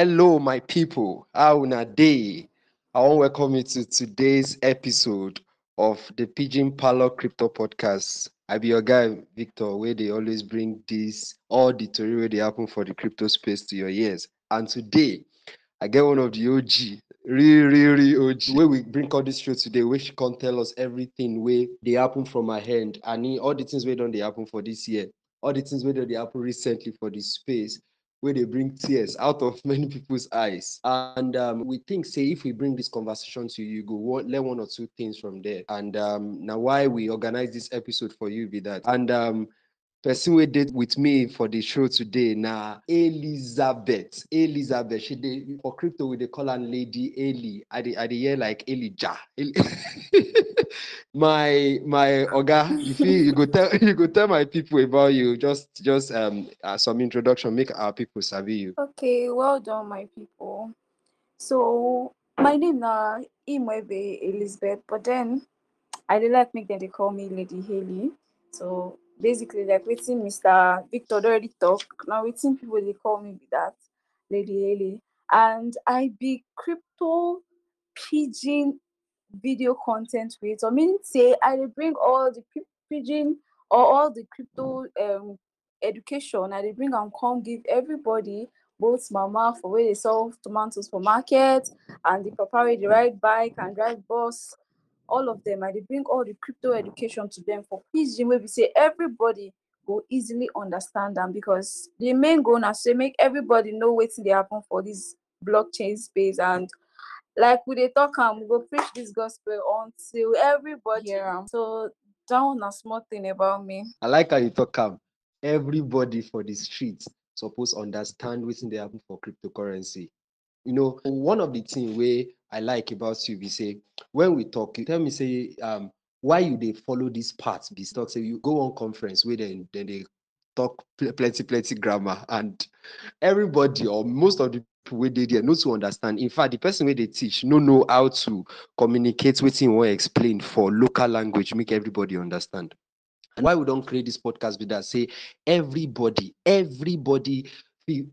Hello, my people. How una day? I want to welcome you to today's episode of the Pidgin Parlour Crypto Podcast. I be your guy, Victor, where they always bring this all the story where they happen for the crypto space to your ears. And today, I get one of the OG, real, real, real OG. Where we bring all this show today, where she can tell us everything where they happen from my hand and all the things where don't they happen for this year, all the things where they happen recently for this space where they bring tears out of many people's eyes. And um, we think, say, if we bring this conversation to you, go learn one or two things from there. And um, now, why we organize this episode for you be that. And um, person we did with me for the show today now elizabeth. Elizabeth she did for crypto with the call her lady eli. I dey i dey hear like elijah. My my oga you you go tell you go tell my people about you. Just just um uh, some introduction make our people sabi you. Okay, well done, my people. So my name na Imwebe Elizabeth, but then I dey like make them they call me Lady Hayley. So basically, like waiting Mr. Victor already talk. Now waiting people they call me with that Lady Hayley, and I be crypto pidgin video content creator. Meaning say I bring all the pidgin or all the crypto um education. I bring am come give everybody both mama for where they sell tomatoes for market and the papa wey dey ride bike and drive bus all of them i dey bring all the crypto education to them for pidgin wey be say everybody go easily understand them because the main goal na say make everybody know wetin dey happen for this blockchain space. And like we dey talk and we go preach this gospel until everybody hear am. So down a small thing about me. i like how you talk am. Everybody for the street suppose understand wetin dey happen for cryptocurrency you know one of the thing where i like about you be say when we talk you tell me say um why you dey follow this path? Be talk say you go one conference wey dem dem dey talk pl- plenty plenty grammar and everybody or most of the people wey dey there no to understand. In fact the person wey dey teach no know how to communicate wetin he wan explain for local language make everybody understand. And why we don create this podcast be that say everybody everybody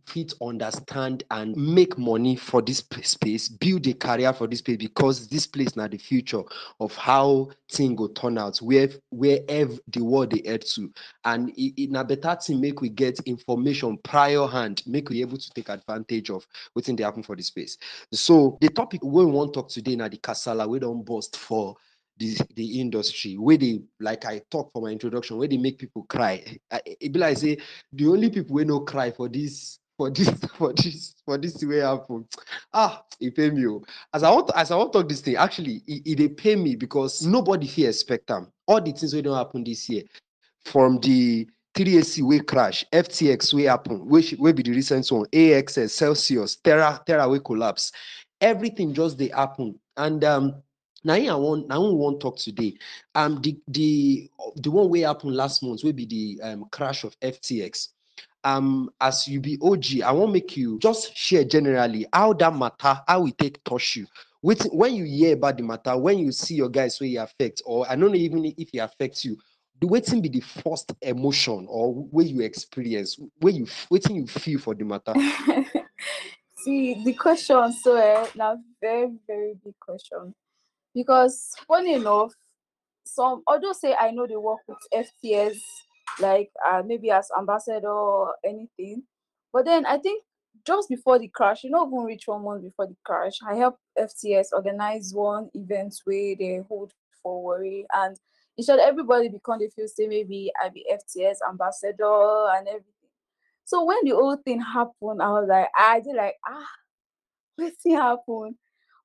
fit understand and make money for this space build a career for this place because this place na the future of how thing go turn out where where ev- the world dey head to. And in na better thing make we get information prior hand make we able to take advantage of wetin the happen for the space. So the topic we we wan talk today na the kasala we don't burst for the the industry where they like i talk for my introduction where they make people cry. I- e be like say the only people wey no cry for this for this for this for this wey happen ah e pain me o as i want as i wan talk this thing actually e e pain me because nobody fit expect am. All the things wey don happen this year from the 3ac wey crash ftx wey happen sh- wey be the recent one axs celsius terra terra wey collapse everything just dey happen. And um na him i wan na him we wan talk today. Um the the the one wey happen last month will be the um, crash of ftx um as you be og i wan make you just share generally how that matter how e take touch you. Wetin when you hear about the matter when you see your guys wey e affect or i no know even if e affects you the waiting be the first emotion or wey you experience where you f- wetin you feel for the matter. See, the question so eh, now very, very big question. Because funny enough, some although say I know they work with FTS, like uh, maybe as ambassador or anything, but then I think just before the crash, you know, even reach one month before the crash, I helped FTS organize one event where they hold for worry and in short, everybody become they feel say maybe I be FTS ambassador and everything. So when the whole thing happened, I was like, I did like ah, what's happen?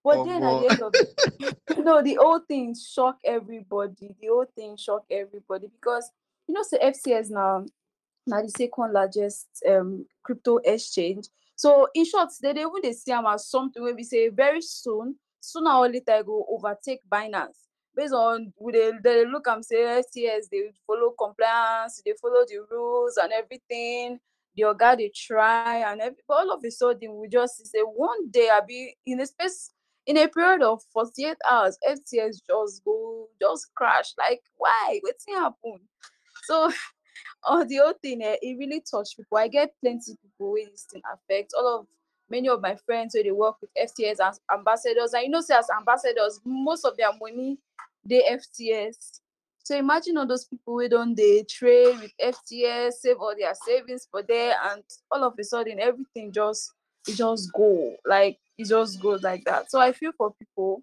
But then at the end of it, no, the whole thing shock everybody. The whole thing shock everybody because you know, so FCS now now the second largest um crypto exchange. So in short, they, they even they see them as something where we say very soon, sooner or later it go overtake Binance. Based on we they, they look and say FTS, they follow compliance, they follow the rules and everything. The organ they try and every, but all of a sudden we just say one day I'll be in a space in a period of 48 hours, FTS just go just crash. Like why? What's happen? So oh the whole thing eh, it really touched people. I get plenty people wey this thing affect. All of many of my friends where they work with fts as ambassadors and you know say as ambassadors most of their money they fts so imagine all those people wey don dey trade with fts save all their savings for there and all of a sudden everything just e just go like it just goes like that so i feel for people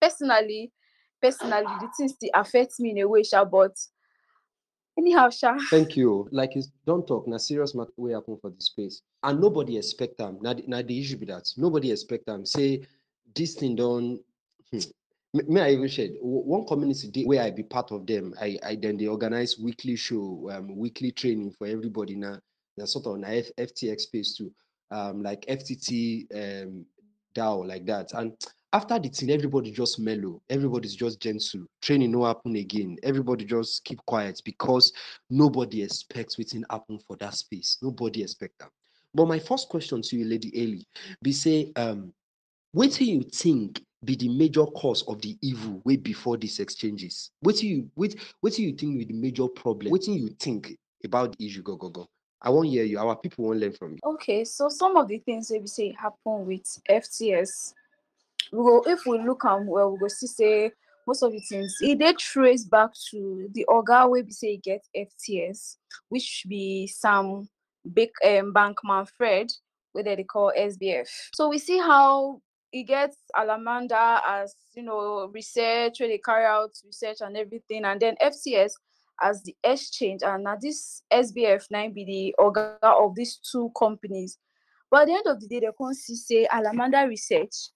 personally personally the things still affect me in a way sha but anyhow sha Thank you. Like you don't talk, na serious matter wey happen for the space. And nobody expect them. The, na the issue be that. Nobody expect them. Say this thing don hmm. May I even share one community where I be part of them. I I then they organize weekly show, um, weekly training for everybody. Na na sort of na F, FTX space too. Um, like FTT um DAO like that. And after the thing, everybody just mellow. Everybody's just gentle. Training no happen again. Everybody just keep quiet because nobody expects wetin happen for that space. Nobody expect that. But my first question to you, Lady Ailey, be say, um, what do you think be the major cause of the evil way before these exchanges? What do you what what do you think be the major problem? What do you think about the issue? Go go go. I won't hear you. Our people won't learn from you. okay so some of the things wey be say happen with fts we go if we look am well we go see say most of the things it dey trace back to the oga wey be say get fts which be some big um, bankman fred dem dey call sbf so we see how e gets alameda as you know research wey they carry out research and everything and then fts as the exchange and na this sbf na im be the oga of these two companies. But at the end of the day dem come see say alameda research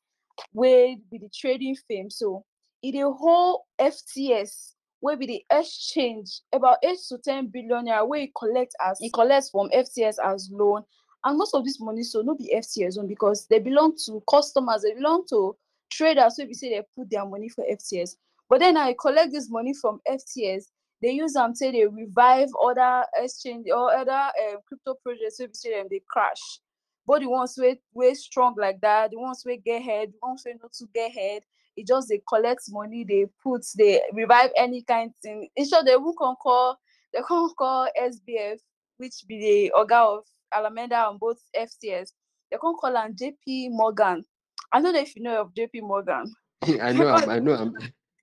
wey be the trading firm. So e dey whole fts will be the exchange about eight to ten billion naira wey e collect as e collect from fts as loan. And most of this money so not be fts own because they belong to customers they belong to traders wey be say dem put their money for fts but then now e collect this money from fts dey use am take dey revive other exchange or other um, crypto projects say dem dey crash both the ones wey wey strong like that the ones wey get head the ones wey no too get head e just they collect money they put dey revive any kind thing in short dey even come call dey come call sbf which be the oga of alameda and both fts they come call am jp morgan i no know if you know of jp morgan I know. I know.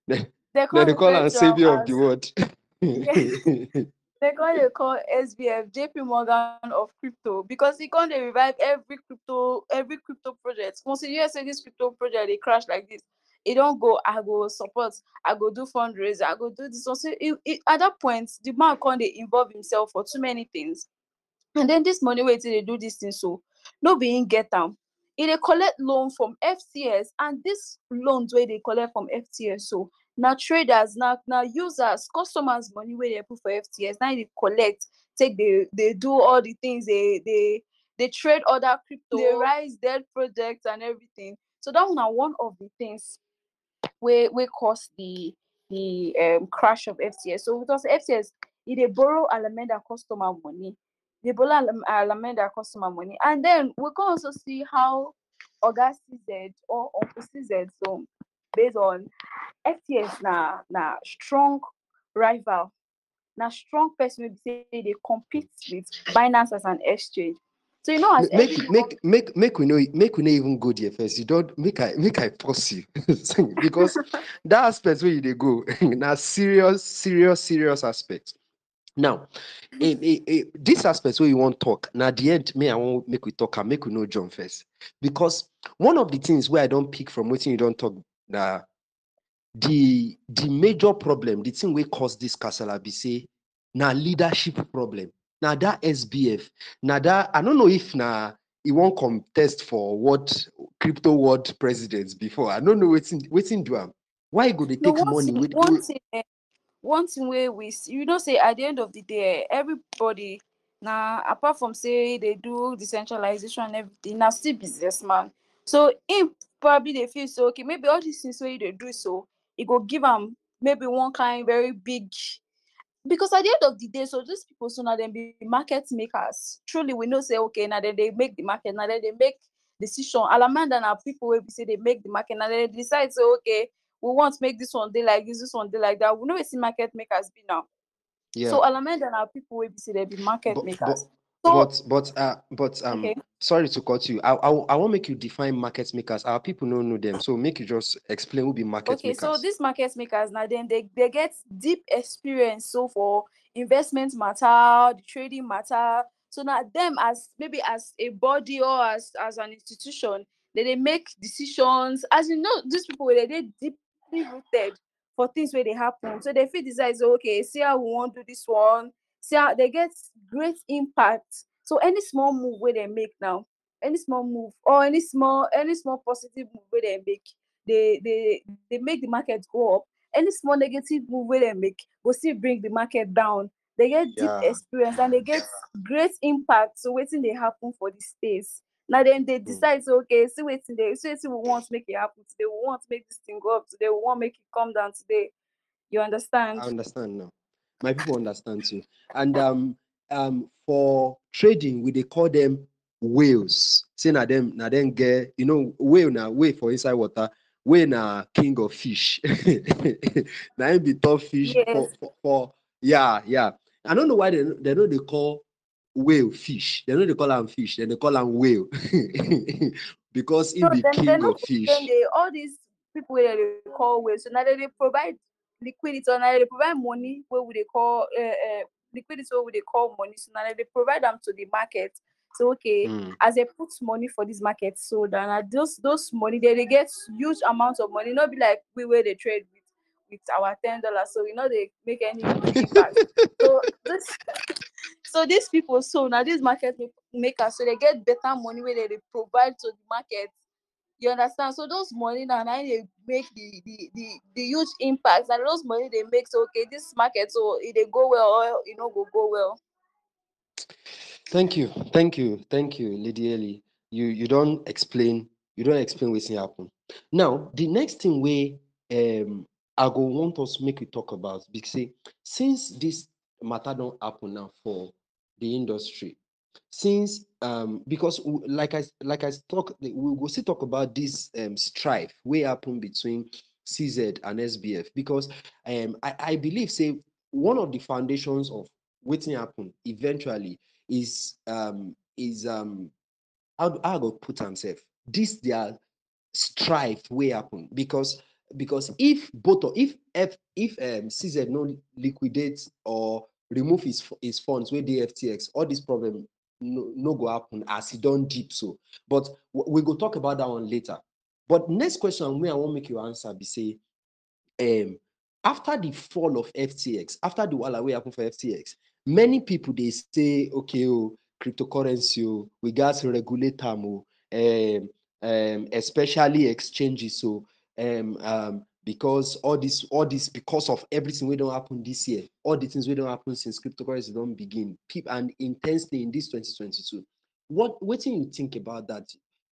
They they call refer am to savior of the world. they come dey call sbf jp morgan of crypto because e come dey revive every crypto every crypto project. Once you say this crypto project they crash like this it don't go i go support i go do fundraiser i go do this one. So e e at that point the man dey involve himself for too many things. And then this money e take do this thing so no being get am. E dey collect loan from fts and this loans wey they collect from fts so na traders na na users customers money wey dem put for fts na dey collect take dey dey do all the things dey dey dey trade other crypto dey rise dead projects and everything. So that one na one of the things wey wey cause the the um, crash of fts so because fts e dey borrow alameda customer money. Dey borrow Alam- alameda customer money. And then we come also see how oga cz or uncle cz so based on fts na na strong rival na strong person wey say they compete with binance as an exchange so you know as make every make make make we know make we no even go there first. You don't make I make I pause you because that aspect where you dey go na serious, serious, serious aspect. Now, eh, eh, eh, this aspect where you want talk, now the end, me, I won't make we talk and make we know John first. Because one of the things where I don't pick from what you don't talk na the the major problem, the thing we cause this castle be say now leadership problem. Now that SBF, now that I don't know if now he won't contest for what crypto world presidents before. I don't know waiting waiting do am. Why go they take one money thing with one thing eh, one thing where we see you know say at the end of the day eh, everybody now apart from say they do decentralization and everything na still businessman so him probably dey feel say okay maybe all these things wey you dey do so e go give am maybe one kind very big because at the end of the day so these people so na dem be market makers. Truly we know say okay na dem dey make the market na dem dey make decision. Alameda na people wey be say dey make the market na dem dey decide say okay we want to make this one dey like this this one dey like that. We know wetin market makers be now. Yeah. so alameda na people wey be say they be market but, makers but but uh but um okay. sorry to cut you. I I, I want make you define market makers. Our people don't know them. So make you just explain who be market makers Okay, so these market makers now then they, they get deep experience. So for investment matter, the trading matter. So now them as maybe as a body or as as an institution, they, they make decisions. As you know, these people they they deeply rooted for things where they happen. So they feel decide, okay, see how we want to do this one. How they get great impact. So any small move where they make now, any small move or any small any small positive move where they make, they they they make the market go up. Any small negative move where they make will still bring the market down. They get deep Yeah. experience and they get great impact. So waiting they happen for the space. Now then they decide, so okay, see waiting they see we want to make it happen today. We want to make this thing go up today. We want to make it come down today. You understand? I understand now. My people understand too. And um um for trading, we they call them whales. Say na them na them get you know whale na whale for inside water. Whale na king of fish. na him be top fish for, Yes. for, for yeah yeah. I don't know why they they know they call whale fish. They know they call them fish. Then they call them whale because he So be king of fish. they all these people they call ways. So now they, they provide liquidity now they provide money where we they call uh, uh, liquidity where we they call money. So now they provide them to the market. So okay, Mm. as they put money for this market, so then uh, those those money they, they get huge amounts of money. Not be like we where they trade with with our ten dollars. So you know they make any so this so these people so now these market make- makers so they get better money where they, they provide to the market you understand so those money now now they make the the the, the huge impacts, and those money they make so okay this market so it they go well or you know go go well Thank you, thank you, thank you, Lady Ellie. You you don't explain, you don't explain what's happen. Now, the next thing we um I go want us make we talk about because since this matter don't happen now for the industry, since um because like I like I talk we will still talk about this um strife way up happen between CZ and SBF because um I, I believe say one of the foundations of waiting happen eventually is um is um how I go put am sef this their strife wey happen because because if both if F, if um CZ no liquidate or remove his his funds with dey FTX all this problem no, no go happen as e don deep so. But we go talk about that one later. But next question wey I wan make you answer be say um after the fall of FTX, after the wahala wey happen for FTX, many people they say, okay, oh, cryptocurrency, oh, we got to regulate them, oh, um, um, especially exchanges, so um, um, because all this, all this, because of everything we don't happen this year, all the things we don't happen since cryptocurrency don't begin, people and intensely in this 2022. What what do you think about that?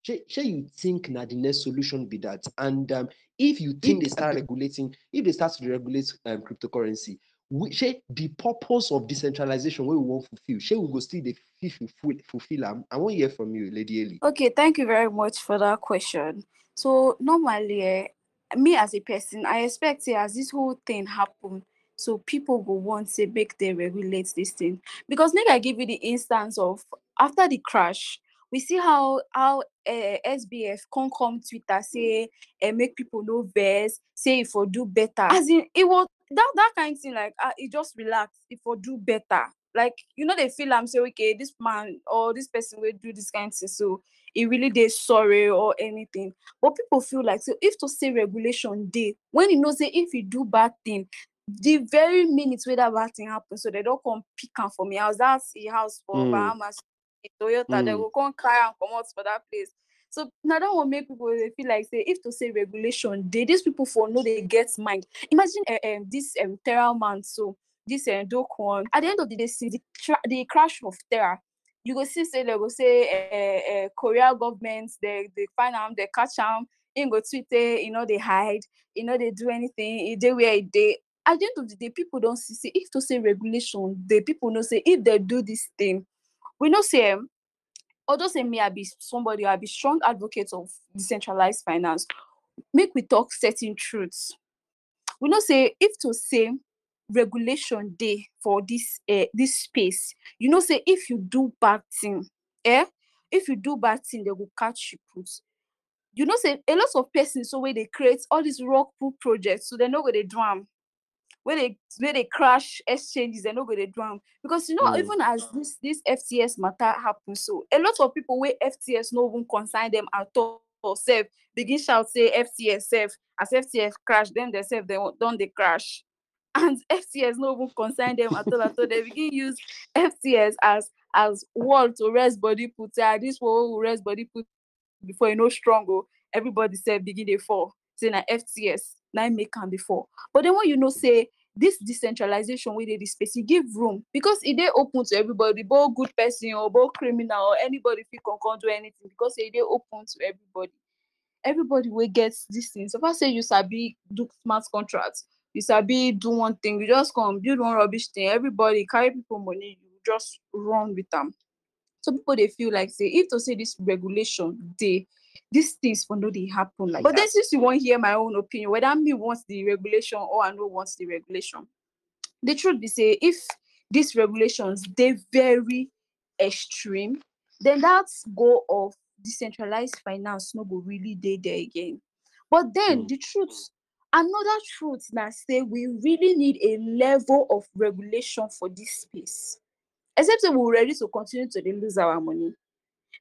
Shey shey you think that the next solution be that? And um, if you think they start regulating, if they start to regulate um, cryptocurrency, we, shey the purpose of decentralization where we wan fulfill, shey we go still dey fit fulfill fulfill am? I wan hear from you, Lady Eli. okay thank you very much for that question so normally eh, me as a person i expect say as this whole thing happen so people go want say make they regulate this thing. Because make i give you the instance of after the crash we see how how uh, sbf come come twitter say uh, make people know best, say if for do better. As in it was that that kind thing like uh, e just relax if for do better like you know they feel I'm say okay this man or this person will do this kind of thing so e really dey sorry or anything. But people feel like so if to say regulation day when you know say if you do bad thing the very minute wey that bad thing happen so they don't come pick am for me. House that's e house for Mm. bahamas in toyota. They will go come carry come out for that place. So na that one make people dey feel like say if to say regulation dey these people for no they get mind. Imagine uh, um, this um, terra man so this um, do Kwon at the end of the day since the, tra- the crash of terra you go see say they go say uh, uh, korea government they they find am they catch them. him go tweet e no dey hide you know they do anything dey where dey at the end of the day people don't see say if to say regulation the people know say if they do this thing we know say although say me i be somebody i be strong advocate of decentralized finance make we talk certain truths we know say if to say regulation day for this uh, this space. You know say if you do bad thing eh if you do bad thing they will catch you put. You know say a lot of persons so wey dey create all these rug pull projects so they no go dey do am. Wey dey wey dey crash exchanges dem no go dey do am. Because you know Mm. even as this this fts matter happen so a lot of people wey FTX no even concern them at all sef begin shout say FTX sef as FTX crash dem themselves Don't they crash and FTX no even concern them at all at all. Dem begin use FCS as as wall to rest body put. Ah this wall rest body put before e no strong o everybody sef begin dey fall. Say na FCS, im make dey fall. But then when you know say this decentralization wey dey this space give room because e dey open to everybody both good person or both criminal or anybody fit come do anything because e dey open to everybody. Everybody wey get this thing. So far say you sabi do smart contract you sabi do one thing you just come build one rubbish thing everybody carry people money you just run with them so people they feel like say if to say this regulation dey these things for no dey happen like but then since you wan hear my own opinion whether me wants the regulation or i no wants the regulation the truth be say if these regulations they very extreme then that goal of decentralized finance no go really dey there again. But then Mm. the truth another truth na say we really need a level of regulation for this space. Except that we're ready to continue to lose our money.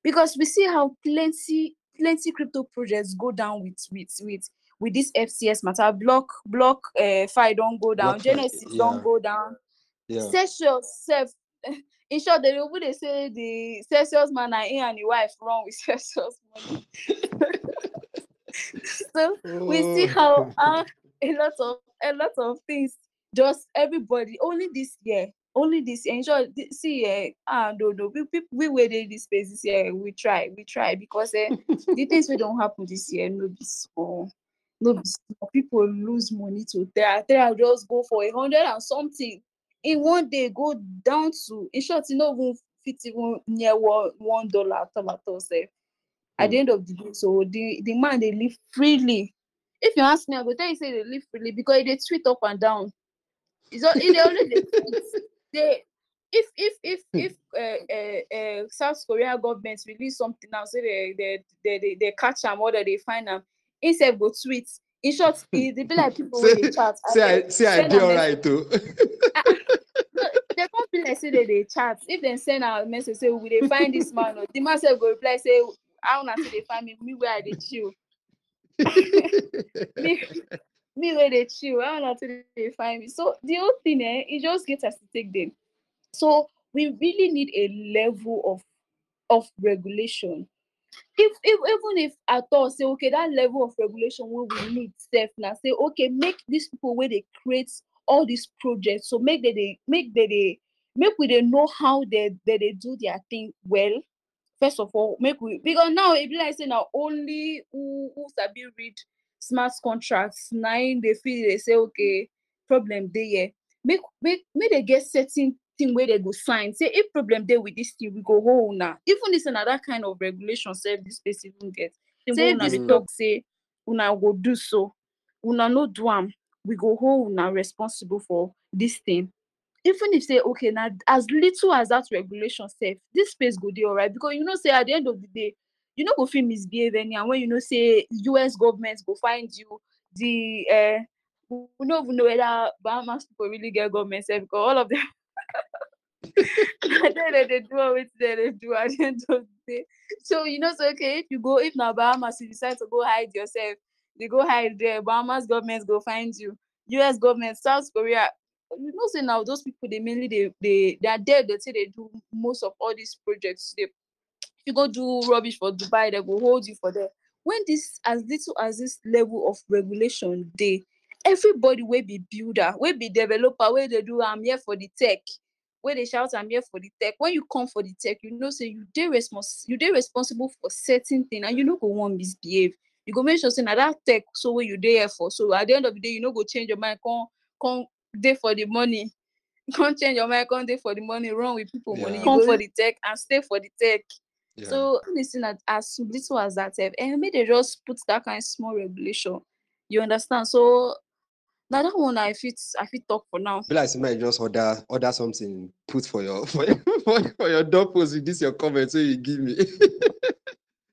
Because we see how plenty plenty crypto projects go down with with with with this FCS matter. Block block uh, fi don go down BlockFi, genesis don yeah. go down. Yeah. sef in short dey even dey say the celsius man na him and wife wrong with celsius money so we see how how a lot of a lot of things just everybody only this year only this year in see eh ah no no we we we wey dey this space this year we try we try because eh the things we don't happen this year no be small no be small. People lose money to terra terra just go for a hundred and something in one day go down to in short you know even fit even near one one dollar at all sef at the Hmm. end of the day so the the man they live freely. If you ask me i go tell you say they live freely because they tweet up and down. It's always dey tweet dey if if if if uh, uh, uh, south korea government release something now say they they they they, they catch them or they find them, sef go tweet. In short dey be like people wey dey chat say I say I send dey am message alright too. no dem come be like say dem dey chat. If they send am message say we dey find this man or the man sef go reply say how una take dey find me? Me i dey chill. Me me wey dey chill. How una take dey find me? So the whole thing eh e just get as e take dey. So we really need a level of of regulation. If if even if at all say okay that level of regulation wey we need sef na say okay make these people wey dey create all these projects so make they dey make they dey make we dey know how they they dey do their thing well first of all make we because now e be like say now only who who sabi read smart contracts nine they feel they say okay problem dey here. Make make make they get certain thing where they go sign say if problem there with this thing we go hold una. Even this another kind of regulation sef this place even get. Say this Mm. talk. say una go do so una no do am we go hold una responsible for this thing even if say okay now as little as that regulation sef this space go dey alright because you know say at the end of the day you no go fit misbehave anyhow when you know say us government go find you the uh, we even know whether bahamas people really get government sef because all of them dem dey dey do all dem dey do at the end of the day. So you know say okay if you go if na bahamas you decide to go hide yourself dey go hide there bahamas government go find you us government south korea you know say now those people they mainly they they they are there they say they do most of all these projects. They if you go do rubbish for dubai they go hold you for there. When this as little as this level of regulation they everybody will be builder will be developer wey dey do i'm here for the tech wey they shout i'm here for the tech when you come for the tech you know say you dey respons you dey responsible for certain thing and you no go wan misbehave. You go make sure say na that tech so wey you dey here for. So at the end of the day you know go change your mind come come dey for the money Can't change your mind can't dey for the money run with people money you Yeah. come for the tech and stay for the tech Yeah. so listen at as little as that sef and make they just put that kind of small regulation you understand so Now that one I fit I fit talk for now. Be like somebody just order order something put for your for your, for, for your doorpost with this your comment so you give me.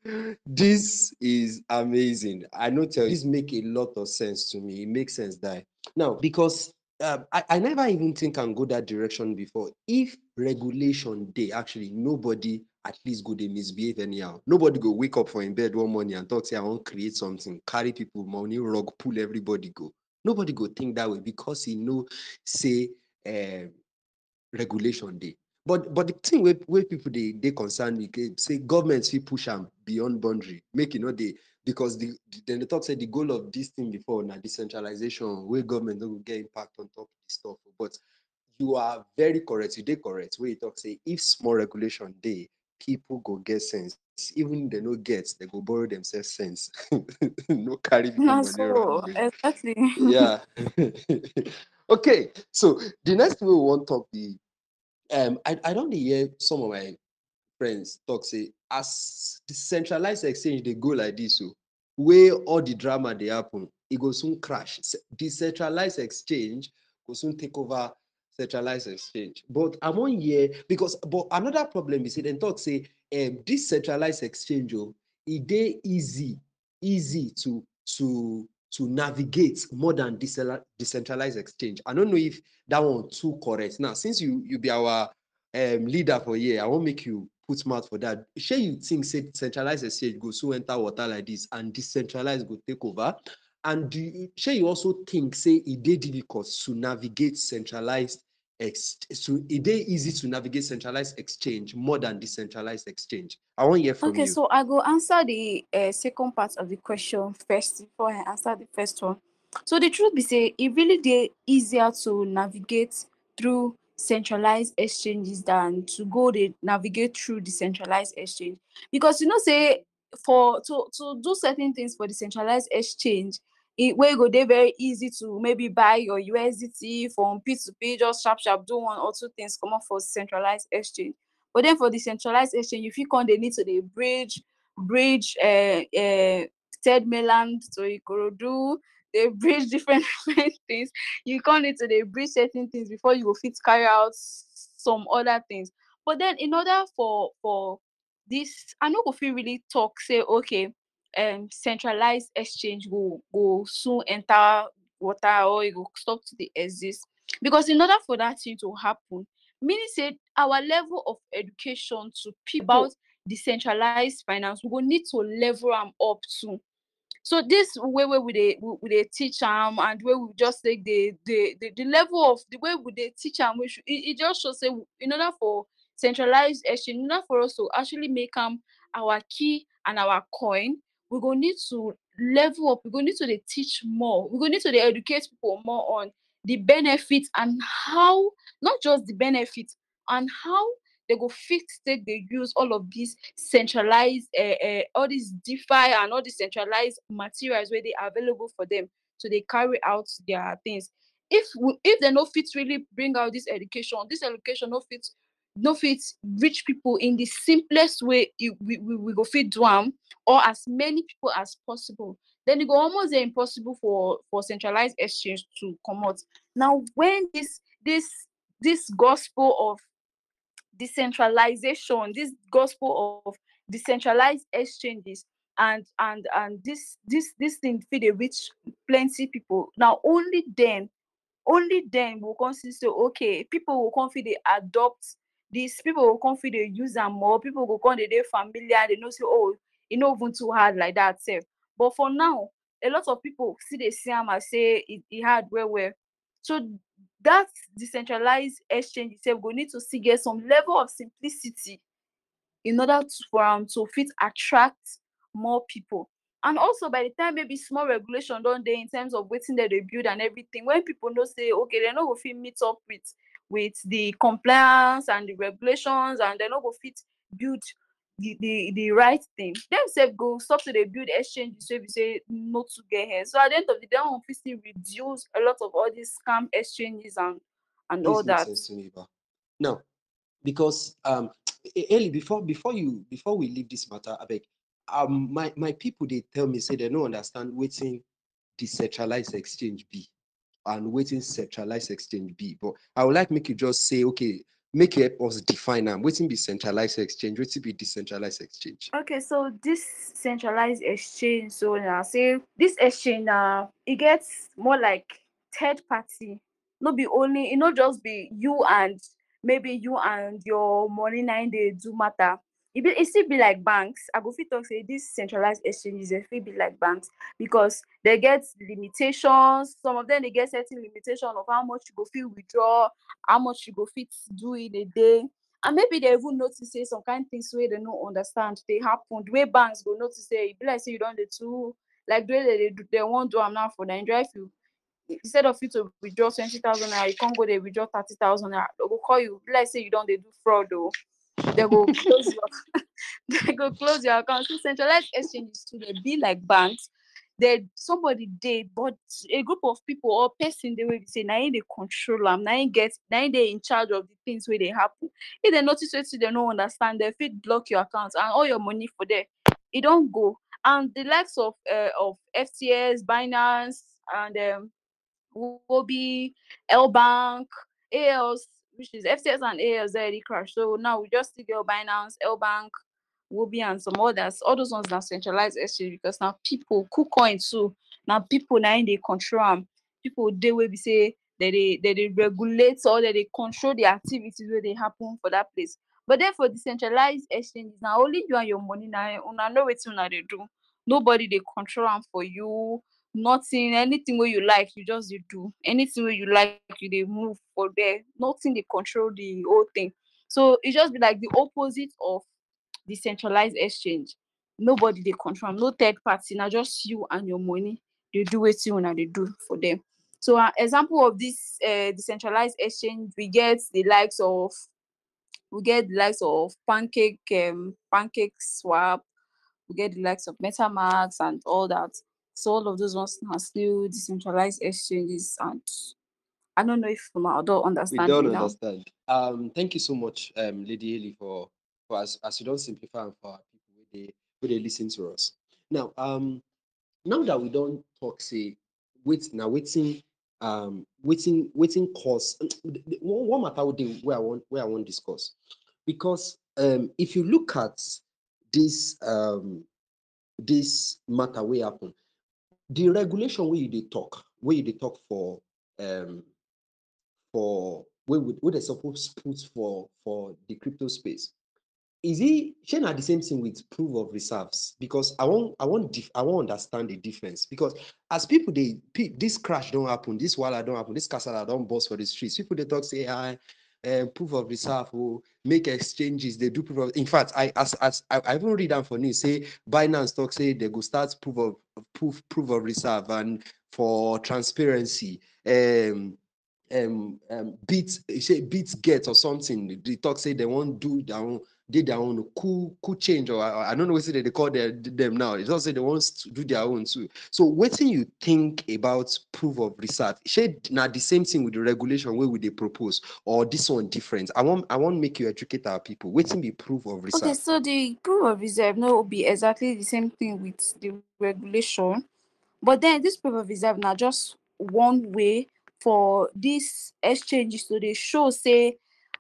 this is amazing. I know tell you, this make a lot of sense to me. It makes sense that now because um, I, I never even think and go that direction before. If regulation day actually nobody at least go they misbehave anyhow. Nobody go wake up for in bed one morning and talk say I want to create something, carry people money, rug, pull everybody go. Nobody go think that way because he know say um, regulation day. But but the thing where, where people they they concern me say governments fit push them beyond boundary, make you know they because the, the then the talk say the goal of this thing before now decentralization where government don't get impact on top of this stuff. But you are very correct, you did correct. Where you talk say if small regulation day, people go get sense. Even they no get, they go borrow themselves sense. no carry money so exactly. yeah. okay. So the next thing we want to talk the um I, I don't hear some of my friends talk say as decentralized exchange they go like this so where all the drama they happen it go soon crash. Decentralized exchange go soon take over centralized exchange. But i wan hear because but another problem is say dem talk say um this centralized exchange o e dey easy easy to to to navigate more than decentralized exchange. I don't know if that one too correct. Now since you you be our um, leader for here i won't make you put mouth for that. Share you think say centralized exchange go soon enter water like this and decentralized go take over? And do you shey you also think say it dey difficult to navigate centralized so e dey easy to navigate centralized exchange more than decentralized exchange. I wan hear from Okay, you. so I go answer the uh, second part of the question first before I answer the first one. So the truth be say, it really dey easier to navigate through centralized exchanges than to go dey navigate through decentralized exchange. Because you know say for to to do certain things for decentralized exchange e wey go dey very easy to maybe buy your USDT from P2P just sharp sharp do one or two things comot for centralized exchange. But then for decentralized exchange if you come dey need to dey bridge bridge uh, uh, third mainland to ikorodu they bridge different things. You come need to dey bridge certain things before you go fit carry out some other things. But then in order for for this i know if you really talk say okay um centralized exchange will, go soon enter water or e go stop to dey exist. Because in order for that thing to happen meaning say our level of education to people about decentralized finance we go need to level am up too. So this way wey we dey we dey teach am and wey we just take dey dey the the level of the way we dey teach we should e e just show say in order for centralized exchange in order for us to actually make am our key and our coin we go need to level up we go need to dey teach more we go need to dey educate people more on the benefits and how not just the benefits, and how they go fit take dey use all of these centralized uh, uh, all these DeFi and all these centralized materials wey dey available for them to they carry out their things. If we, if they no fit really bring out this education, this education no fit no fit reach people in the simplest way e- we, we, we go fit do or as many people as possible then e go almost impossible for for centralized exchange to comot. Now when this this this gospel of decentralization this gospel of decentralized exchanges and and and this this this thing fit dey reach plenty people now only then only then we go come see okay people will come dey adopt this people go come fit dey use them more people go come dey familiar they know say oh e no even too hard like that sef. But for now a lot of people see see am as say it, e hard well well. So that decentralized exchange itself go need to see get some level of simplicity in order to for am to fit attract more people. And also by the time maybe small regulation done there in terms of waiting dem dey build and everything when people know say okay dem no go fit meet up with with the compliance and the regulations and dem no go fit build the the the right thing dem sef go stop to dey build exchanges wey be say no to get here. so at the end of the day one fit still reduce a lot of all these scam exchanges and and all This makes that to me. Now, because um, E- Eli, before before you before we leave this matter, I beg, um, my my people they tell me say they don't understand waiting decentralized exchange be. And waiting centralized exchange be but i would like make you just say okay make you help us define am Waiting be centralized exchange waiting be decentralized exchange Okay, so this centralized exchange, so now say this exchange now it gets more like third party. Not be only it not just be you and maybe you and your money nine day do matter. It be it still be like banks. I go fit talk say this centralized exchanges they fit be like banks because they get limitations. Some of them they get certain limitation of how much you go fit withdraw, how much you go fit do in a day. and maybe they even notice say some kind things where they don't understand they happen the way banks go notice say be like say you don't dey too like the way they do they wan do am now for naija if you instead of you to withdraw twenty thousand you come go dey withdraw thirty thousand they go call you like say you don dey do fraud o they go close your they go close your account. So centralized exchanges too dey be like banks. There somebody did, but a group of people or person wey be say him dey control na him get him dey in charge of the things where they happen. If they notice it, they don't understand they fit block your accounts and all your money for there. It don't go. And the likes of uh, of fts binance and um, Huobi Bank, als which is fts and already crash so now we just still get binance lbank huobi and some others all those ones na centralized exchange because now people kucoin too Now people im dey control people they will be say that they dey they regulate or that they control the activities where they happen for that place. But then for decentralized exchanges na only you and your money. Na una know wetin una dey do? Nobody they control am for you nothing anything where you like you just dey do. Anything wey you like you dey move for there. Nothing dey control the whole thing. So e just be like the opposite of decentralized exchange. Nobody they control no third party. Na just you and your money. They do wetin una they do for them. So an example of this um decentralized exchange we get the likes of we get the likes of pancake um pancake swap. We get the likes of metamask and all that so all of those ones na still decentralized exchanges and i don't know if una don we understand I don't understand. Um thank you so much um lady Hayley for for as as you don simplify am for our people wey dey wey dey lis ten to us. Now um now that we don't talk say wait now waiting um wetin wetin cause the- one one matter wey dey wey i wan wey i wan discuss. Because um if you look at this um this matter wey happen the regulation wey you talk wey you talk for um for wey we wey dem suppose put for for the crypto space is it shey na the same thing with proof of reserves? Because i wan i wan i wan understand the difference. Because as people dey this crash don happen this wahala don happen this kasala don burst for the streets people dey talk say ah um proof of reserve o make exchanges They do proof of in fact i as as i i even read am for news say binance talk say they go start proof of proof proof of reserve and for transparency um um um bit say bit get or something they talk say they won't do their own dey their own cool cool change or i, I don't know what they call them, them now. They just say they want to do their own too. So wetin you think about proof of reserve shey na the same thing with the regulation where we dey propose or this one different? I want i wan make you educate our people. Wetin be proof of reserve okay so the proof of reserve no be exactly the same thing with the regulation. But then this proof of reserve na just one way for this exchanges to dey show say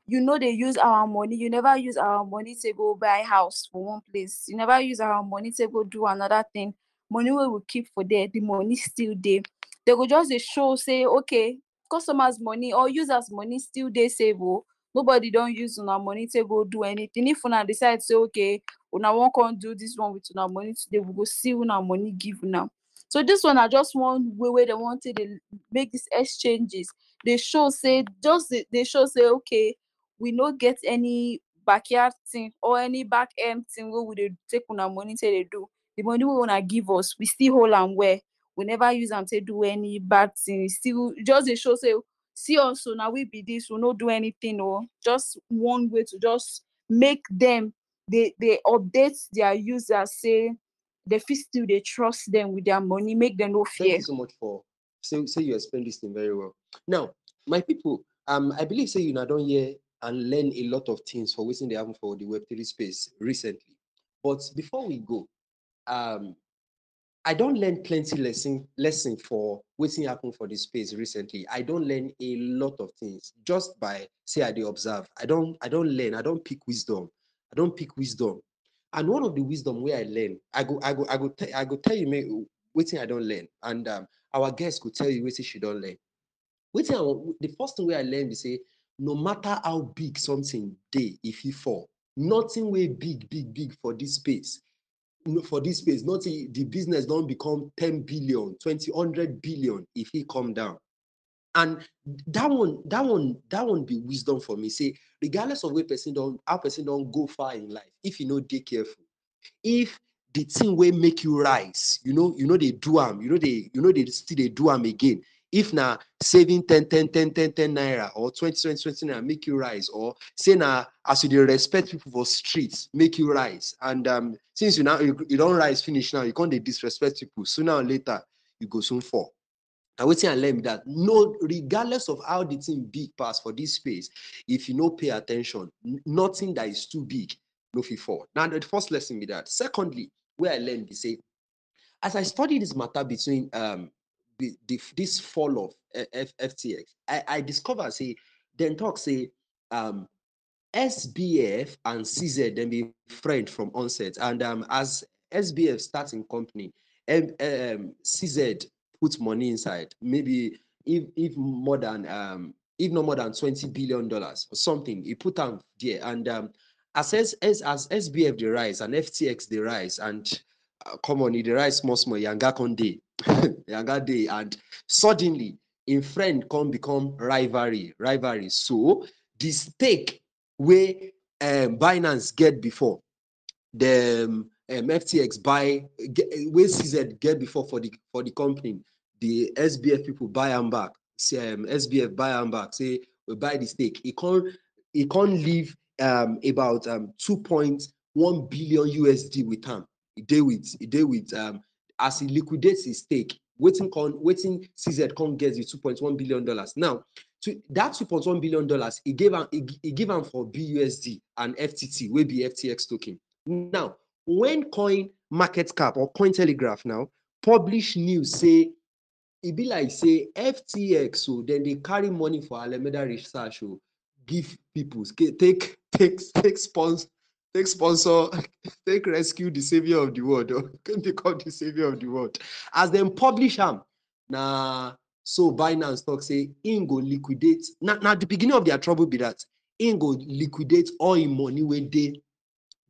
you know they use our money you never use our money to go buy house for one place. You never use our money to go do another thing. Money we keep for there the money still dey. They go just dey show say okay customers money or users money still dey safe o nobody don use una money take go do anything. If una decide say okay una wan come do this one with una money today we go see una money give una. So this one na just one way wey dem wan take dey make these exchanges. Dey show say just dey show say okay we no get any backyard thing or any back end thing wey we dey take una money take dey do. The money wey una give us we still hold am well. We never use am take do any bad thing. E still just dey show say see us o na we be this we no do anything o. Just one way to just make them dey dey update their users say they fit still dey trust them with their money make them no fear. Thank you so much for say say you explain this thing very well. Now, my people, um, I believe say you now don hear and learn a lot of things for wetin dey happen for the Web3 space recently. But before we go, um, I don't learn plenty lesson lesson for waiting happen for the space recently. I don't learn a lot of things just by say I observe. I don't I don't learn. I don't pick wisdom. I don't pick wisdom. And one of the wisdom where I learn, I go I go I go I go tell you me wetin I don't learn, and um, our guest could tell you wetin she don't learn. Wan- the first thing where I learn be say no matter how big something dey, if e fall, nothing wey big big big for this space for this space, nothing the business don't become 10 billion, 20, 100 billion if he come down. And that one, that one, that one be wisdom for me. Say, regardless of where person don't, how person don't go far in life, if you know dey careful, if the thing will make you rise, you know, you know they do am, you know they, you know they still they do am again. If na saving 10, 10, 10, 10, 10 naira or 20, 20, 20 naira make you rise, or say na as you dey respect people for streets, make you rise. And um, since you now you, you don't rise finish now, you can't disrespect people. Sooner or later, you go soon fall. Na wetin I learn that no, regardless of how the thing big pass for this space, if you no pay attention, nothing that is too big no fit fall. Now the first lesson be that. Secondly, where I learned be say, as I study this matter between um the, this fall of eh, F- FTX, I, I discover say then talk say um SBF and CZ then be friend from onset. And um, as SBF starting company, um, um, CZ put money inside, maybe if if more than um, if not more than 20 billion dollars or something, he put them there. And um, as, as as SBF the rise and FTX the rise, and uh, come on, he the rise small small, Yanga Conde, Yanga Day, and suddenly in friend come become rivalry, rivalry. So the stake wey um, Binance get before, the um, FTX buy get, wey CZ get before for the for the company, the SBF people buy am back. Say, um, SBF buy am back. Say we buy the stake. E can't e can't leave um, about um, 2.1 billion USD with am. E dey with e dey with um, as he liquidates his stake. Waiting con waiting CZ can't the 2.1 billion dollars. Now to that 2.1 billion dollars he gave am he, he give am for BUSD and FTT wey be FTX token. Now when coin market cap or coin telegraph now publish news say e be like say FTX so then they carry money for Alameda research o give people take take take sponsor take sponsor take rescue the savior of the world or become the savior of the world. As dem publish am na so binance talk say im go liquidate. Na na the beginning of their trouble be that im go liquidate all the money wey they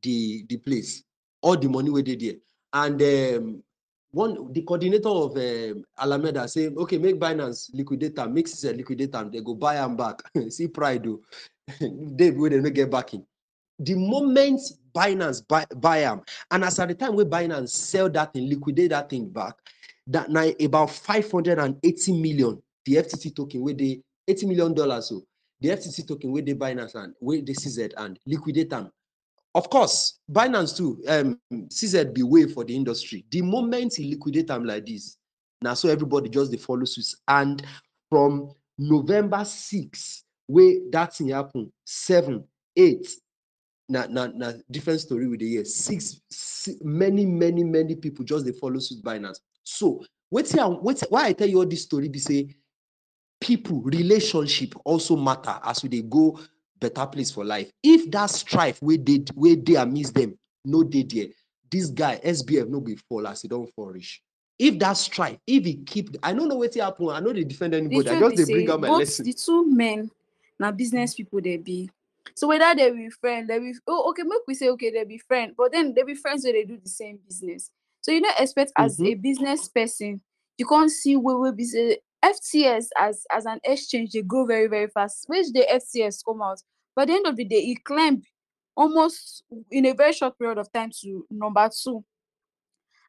the the place. All the money wey they there. And um, one the coordinator of um, alameda say okay make binance liquidate am. Make cz liquidate am. They go buy am back. See pride o dey wey dem no get backing the moment binance buy buy am and as at the time wey binance sell that thing liquidate that thing back that na about 580 million the ftt token wey dey 80 million dollars o the ftt token wey dey binance and wey dey cz and liquidate them. of course binance too um, cz be way for the industry the moment he liquidate them like this now so everybody just dey follow suit and from november 6 where that thing happen 7 8 na na na different story we dey hear six, si- many many many people just dey follow suit binance. So wetin i wetin why i tell you all this story be say people relationship also matter as we dey go better place for life. If that strife wey dey wey dey amidst them no dey there this guy sbf no go fall as e don fall reach. If that strife if he keep i no know wetin happen. I no dey defend the anybody. I just dey bring out my lesson. the two men na business people they be so whether they be friend they be oh okay make we say okay they be friend but then they be friends where they do the same business. So you know, expect as Mhm. a business person you can't see where we be FTX as as an exchange they grow very very fast. Which the FTX come out? By the end of the day it climbed almost in a very short period of time to number two.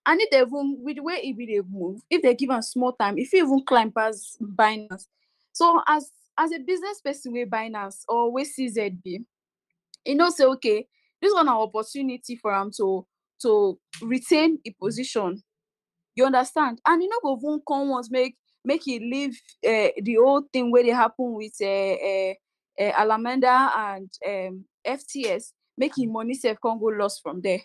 And if they even with the way be dey move if they give am small time if you even climb pass binance. So as as a business person wey binance or wey cz be e know say okay this one an opportunity for am to to retain a position you understand and e no go even come once make make e leave uh, the whole thing where dey happen with uh, uh, uh, alameda and um, FTX make e money sef come go lost from there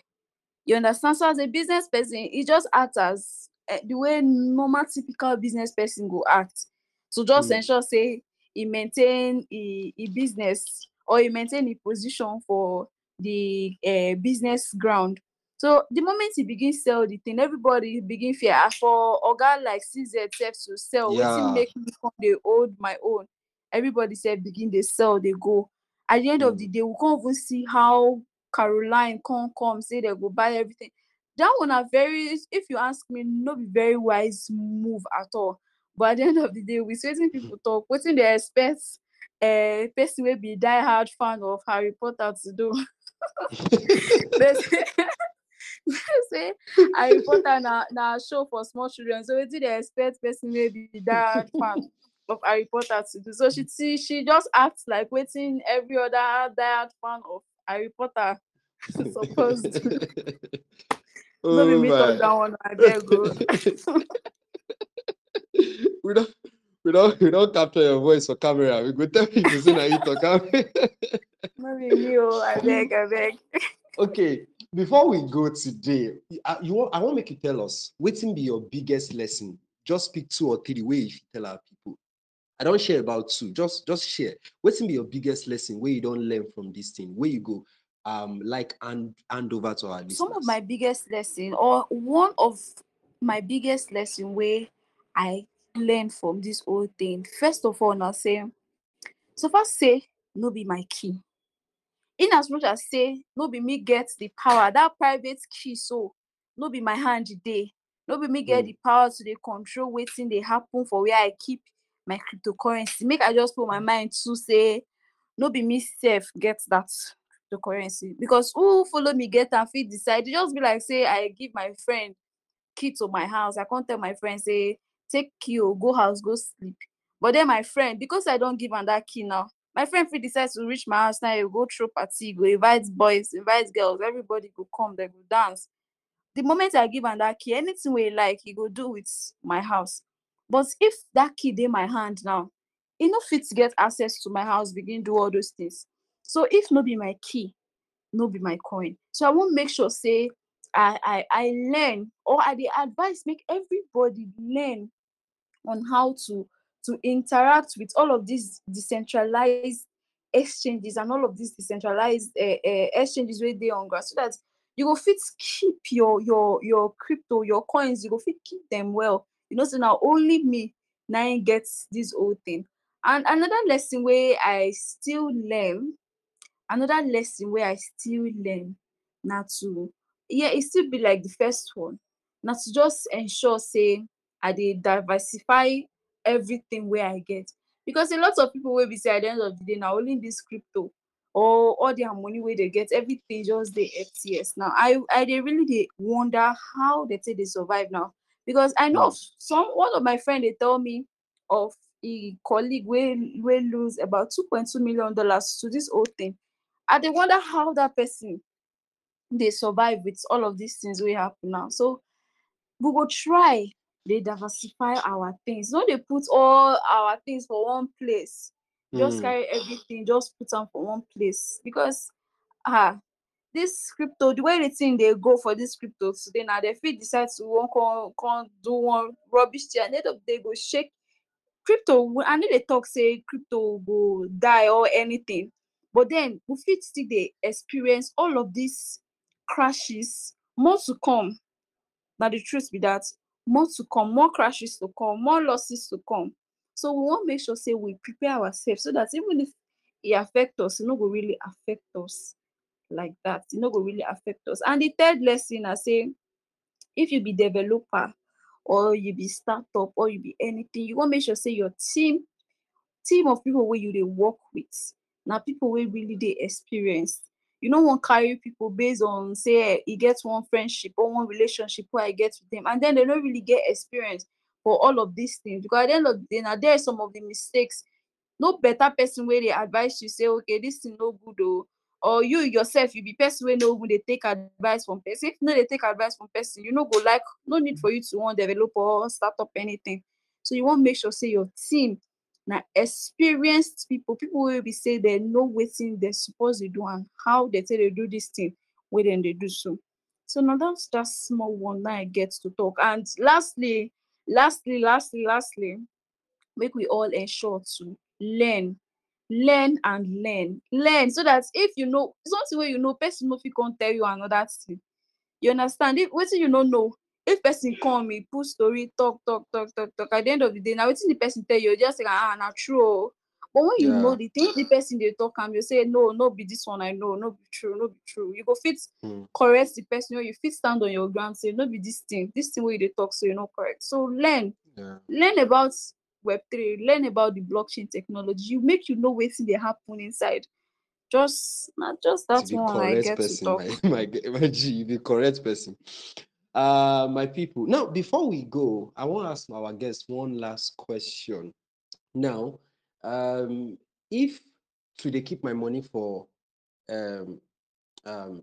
You understand? So as a business person, it just acts as uh, the way normal typical business person go act. So just Mm. ensure say he maintain a, a business or he maintain a position for the uh, business ground. So the moment he begin sell the thing, everybody begin fear. Ah, For oga like CZ self to sell, Yeah. make me come dey hold my own. Everybody self begin dey sell, they go. At the end of Mm. the day, we can't even see how Caroline come come say they go buy everything. That one are very, if you ask me, no be very wise move at all. But at the end of the day, with wetin people talk, wetin they expect uh, person wey be die hard fan of Harry Potter to do. they say, they say Harry Potter na na show for small children. So wetin they expect person wey be die hard fan of Harry Potter to do. So she see she just acts like wetin every other die hard fan of Harry Potter supposed to. no be Oh me talk that one, I beg o. we don't we don't we don't capture your voice for camera. We go tell people say na you talk be me beg, I beg. okay, before we go today, you, uh, you want I want make you tell us wetin be your biggest lesson. Just pick two or three wey you tell our people. I don't share about two. Just just share. Wetin be your biggest lesson where you don't learn from this thing? Where you go um like and hand over to our listeners. Some of my biggest lesson or one of my biggest lesson wey I learn from this whole thing, first of all na say, so far say no be my key. In as much as say no be me get the power, that private key so no be my hand dey. No be me get Mm. the power to dey control wetin dey happen for where I keep my cryptocurrency. Make I just put my mind to say no be me sef get that cryptocurrency because who follow me get and fit decide. Just be like say I give my friend key to my house. I can't tell my friend say take key go house go sleep. But then my friend because I don give am that key now, my friend fit decide to reach my house now e go throw party, go invite boys, invite girls, everybody go come, dem go dance. The moment I give am that key, anything wey like, e go do with my house. But if that key dey my hand now, e no fit get access to my house begin do all those things. So if no be my key, no be my coin. So I wan make sure say I I I learn or I dey advise make everybody learn on how to to interact with all of these decentralized exchanges and all of these decentralized uh, uh, exchanges wey dey on so that you go fit keep your your your crypto your coins you go fit keep them well. You know so now only me na gets this whole thing. And another lesson where i still learn another lesson where i still learn na to yeah it still be like the first one na to just ensure say i dey diversify everything wey i get. Because a lot of people wey be say at the end of the day na only this crypto or all their money wey dey get everything just dey FTX now i i dey really dey wonder how they take dey survive now. Because i know Mm. some one of my friend dey tell me of e colleague wey wey lose about two point two million dollars to this whole thing. I dey wonder how that person dey survive with all of these things wey happen now. So we go try dey diversify our things. No they put all our things for one place. Just Mm. carry everything just put them for one place. Because ah this crypto the way the thing they go for this crypto today now dem fit decide to wan come come do one rubbish thing. At the end of the day e go shake crypto. I no dey talk say crypto go die or anything. But then we fit still dey experience all of these crashes. More to come. Na the truth be that more to come more crashes to come more losses to come. So we wan make sure say we prepare ourselves so that even if it affect us e no go really affect us like that. E no go really affect us. And the third lesson I say if you be developer or you be startup or you be anything you wan make sure say your team team of people wey you they work with now people wey really they experienced you no wan carry people based on say eh, e get one friendship or one relationship wey i get with them and then they no really get experience for all of these things because at the end of the day na there are some of the mistakes no better person wey dey advise you say okay this thing no good o or you yourself you be person wey no even dey take advice from person if you no dey take advice from person you no go like no need for you to wan develop or start up anything. So you wan make sure say your team na experienced people people wey be say dem know dem suppose dey do and how dem take dey do this thing wey dey do so. So now that's that small one that I get to talk. And lastly, lastly, lastly, lastly, make we all ensure to learn learn and learn learn so that if you know something wey you know person no fit come tell you another thing. You understand? If wetin you no know if person come e put story talk talk talk talk talk at the end of the day na wetin the person tell you you just say ah na true o but when you know the thing the person dey talk am you say no no be this one i know no be true no be true you go fit Mm. correct the person or you fit stand on your ground say no be this thing this thing wey you dey talk so you no correct so learn Yeah. learn about web3 learn about the blockchain technology you make you know wetin dey happen inside just not just that to one i get to person, talk my my g- my G, you be correct person. Uh, my people. Now, before we go, I want to ask our guest one last question. Now, um, if they keep my money for um um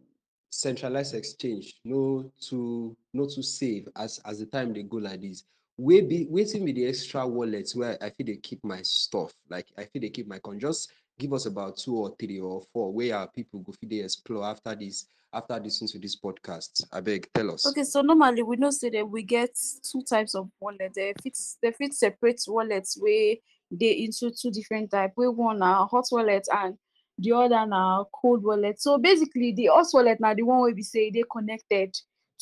centralized exchange, no to no to save as as the time they go like this. We be waiting with the extra wallets where I feel they keep my stuff. Like I feel they keep my con. Just give us about two or three or four where our people go feel they explore after this after listening to this podcast. I beg, tell us. okay so normally we know say that we get two types of wallet they fit they fit separate wallets wey they into two different type We one na hot wallet and the other na cold wallet so basically the hot wallet now the one wey be say they connected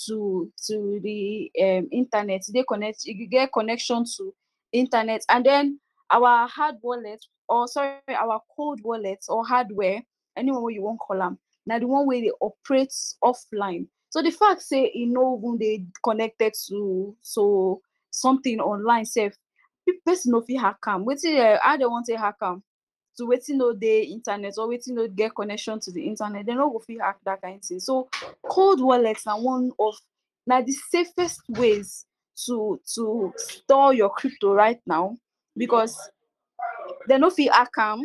to to the um internet They connect You get connection to internet and then our hard wallet or sorry our cold wallet or hardware anyone you wan call am na the one wey dey operate offline. So the fact say e no even dey connected to so something online sef pe- person no fit hack am. Wetin um how dem wan take hack am? To wetin no dey internet or wetin no get connection to the internet dem no go fit hack that kind thing. So cold wallet na one of na the safest ways to to store your crypto right now because dem no fit hack am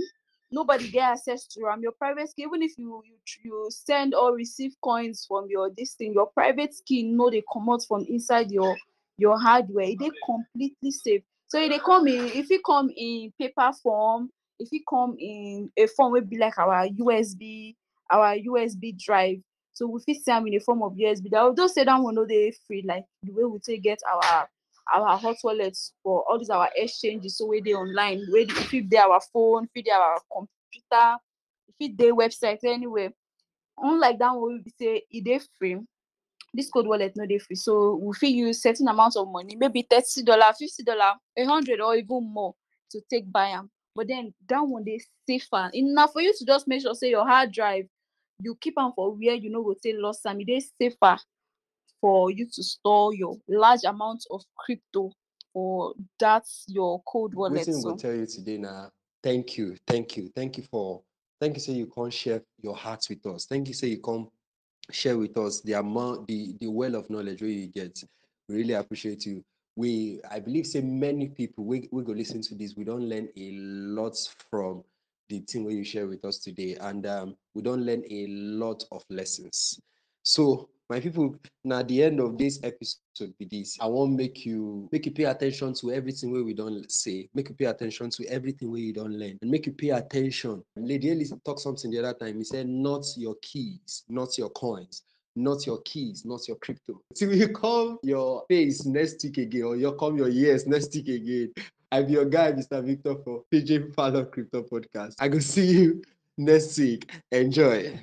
nobody get access to am um, your private key even if you you you send or receive coins from your this thing your private key no dey comot from inside your your hardware. E dey completely safe. So e dey come in e fit come in paper form e fit come in a form wey be like our usb our usb drive. So we fit see am in a form of usb although say that one no dey free like the way we take get our our hot wallets for all these our exchanges so wey dey online wey fit dey our phone dey our computer fit dey website anywhere. Unlike that one wey be say e dey free this cold wallet no dey free. So we fit use certain amount of money maybe thirty dollar fifty dollar a hundred or even more to take buy am. But then that one dey safer. E na for you to just make sure say your hard drive you keep am for where you no go take lost am e dey safer for you to store your large amount of crypto or that's your cold wallet Wetin we so go tell you today now. Thank you, thank you, thank you for thank you. Say you come share your heart with us. Thank you. Say you come share with us the amount, the the well of knowledge where you get. We really appreciate you. We I believe say many people we we go listen to this. We don't learn a lot from the thing where you share with us today, and um, we don't learn a lot of lessons. So, my people, now the end of this episode be this. I want make you make you pay attention to everything where we don't say. Make you pay attention to everything where don't learn, and make you pay attention. Lady Hayley talked something the other time. He said, "Not your keys, not your coins." Not your keys, not your crypto. Till you come your face next week again, or you come your ears next week again. I'm your guy, Mr. Victor, for Pidgin Parlour Crypto Podcast. I go see you next week. Enjoy.